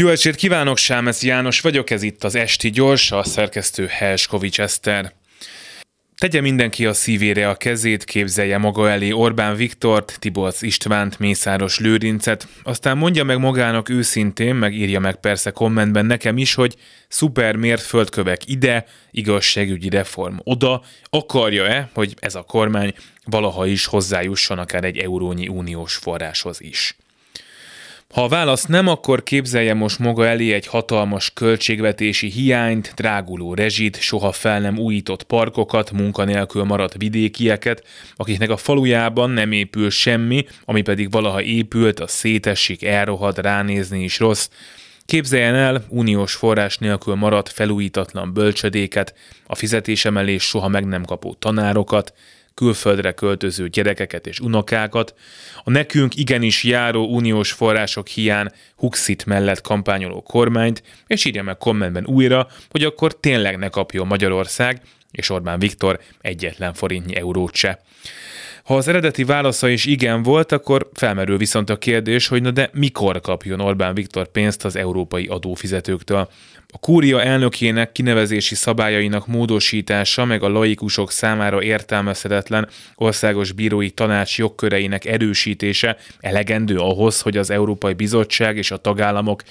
Jó estét kívánok, Sámesz János vagyok, ez itt az Esti Gyors, a szerkesztő Helskovics Eszter. Tegye mindenki a szívére a kezét, képzelje maga elé Orbán Viktort, Tibolc Istvánt, Mészáros Lőrincet, aztán mondja meg magának őszintén, meg írja meg persze kommentben nekem is, hogy szuper mérföldkövek ide, igazságügyi reform oda, akarja-e, hogy ez a kormány valaha is hozzájusson akár egy eurónyi uniós forráshoz is. Ha a válasz nem, akkor képzelje most maga elé egy hatalmas költségvetési hiányt, dráguló rezsit, soha fel nem újított parkokat, munkanélkül maradt vidékieket, akiknek a falujában nem épül semmi, ami pedig valaha épült, a szétesik, elrohad, ránézni is rossz, Képzeljen el uniós forrás nélkül maradt felújítatlan bölcsödéket, a fizetésemelés soha meg nem kapó tanárokat, külföldre költöző gyerekeket és unokákat, a nekünk igenis járó uniós források hiány Huxit mellett kampányoló kormányt, és írja meg kommentben újra, hogy akkor tényleg ne kapjon Magyarország és Orbán Viktor egyetlen forintnyi eurót se. Ha az eredeti válasza is igen volt, akkor felmerül viszont a kérdés, hogy na de mikor kapjon Orbán Viktor pénzt az európai adófizetőktől. A kúria elnökének kinevezési szabályainak módosítása meg a laikusok számára értelmezhetetlen országos bírói tanács jogköreinek erősítése elegendő ahhoz, hogy az Európai Bizottság és a tagállamok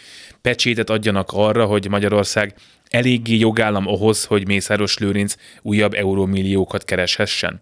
pecsétet adjanak arra, hogy Magyarország eléggé jogállam ahhoz, hogy Mészáros Lőrinc újabb eurómilliókat kereshessen.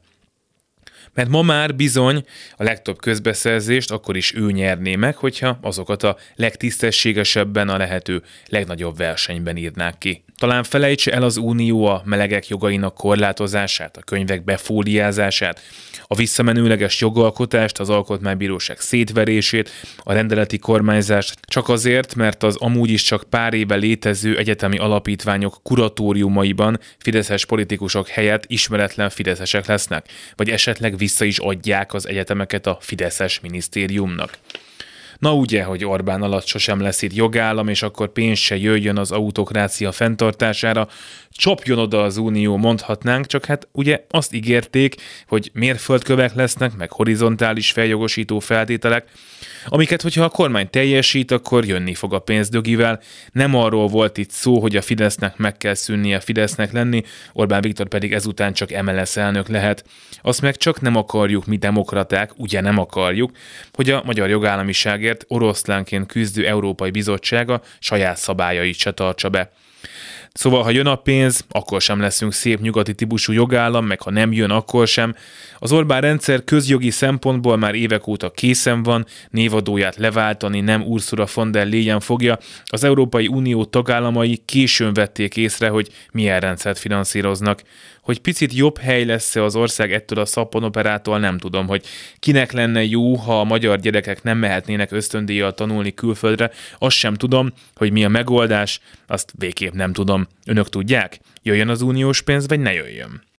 Mert ma már bizony a legtöbb közbeszerzést akkor is ő nyerné meg, hogyha azokat a legtisztességesebben a lehető legnagyobb versenyben írnák ki. Talán felejtse el az Unió a melegek jogainak korlátozását, a könyvek befóliázását, a visszamenőleges jogalkotást, az alkotmánybíróság szétverését, a rendeleti kormányzást, csak azért, mert az amúgy is csak pár éve létező egyetemi alapítványok kuratóriumaiban fideszes politikusok helyett ismeretlen fideszesek lesznek, vagy esetleg vissza is adják az egyetemeket a fideszes minisztériumnak. Na ugye, hogy Orbán alatt sosem lesz itt jogállam, és akkor pénz se jöjjön az autokrácia fenntartására, csapjon oda az Unió, mondhatnánk, csak hát ugye azt ígérték, hogy mérföldkövek lesznek, meg horizontális feljogosító feltételek, amiket, hogyha a kormány teljesít, akkor jönni fog a pénzdögivel. Nem arról volt itt szó, hogy a Fidesznek meg kell szűnnie Fidesznek lenni, Orbán Viktor pedig ezután csak MLS elnök lehet. Azt meg csak nem akarjuk mi demokraták, ugye nem akarjuk, hogy a magyar jogállamiságért oroszlánként küzdő Európai Bizottsága saját szabályait se tartsa be. Szóval, ha jön a pénz, akkor sem leszünk szép nyugati típusú jogállam, meg ha nem jön, akkor sem. Az Orbán rendszer közjogi szempontból már évek óta készen van, névadóját leváltani nem Ursula von der Leyen fogja. Az Európai Unió tagállamai későn vették észre, hogy milyen rendszert finanszíroznak. Hogy picit jobb hely lesz-e az ország ettől a szapponoperától, nem tudom, hogy kinek lenne jó, ha a magyar gyerekek nem mehetnének ösztöndíjjal tanulni külföldre, azt sem tudom, hogy mi a megoldás, azt végképp nem tudom. Önök tudják? Jöjjön az uniós pénz, vagy ne jöjjön?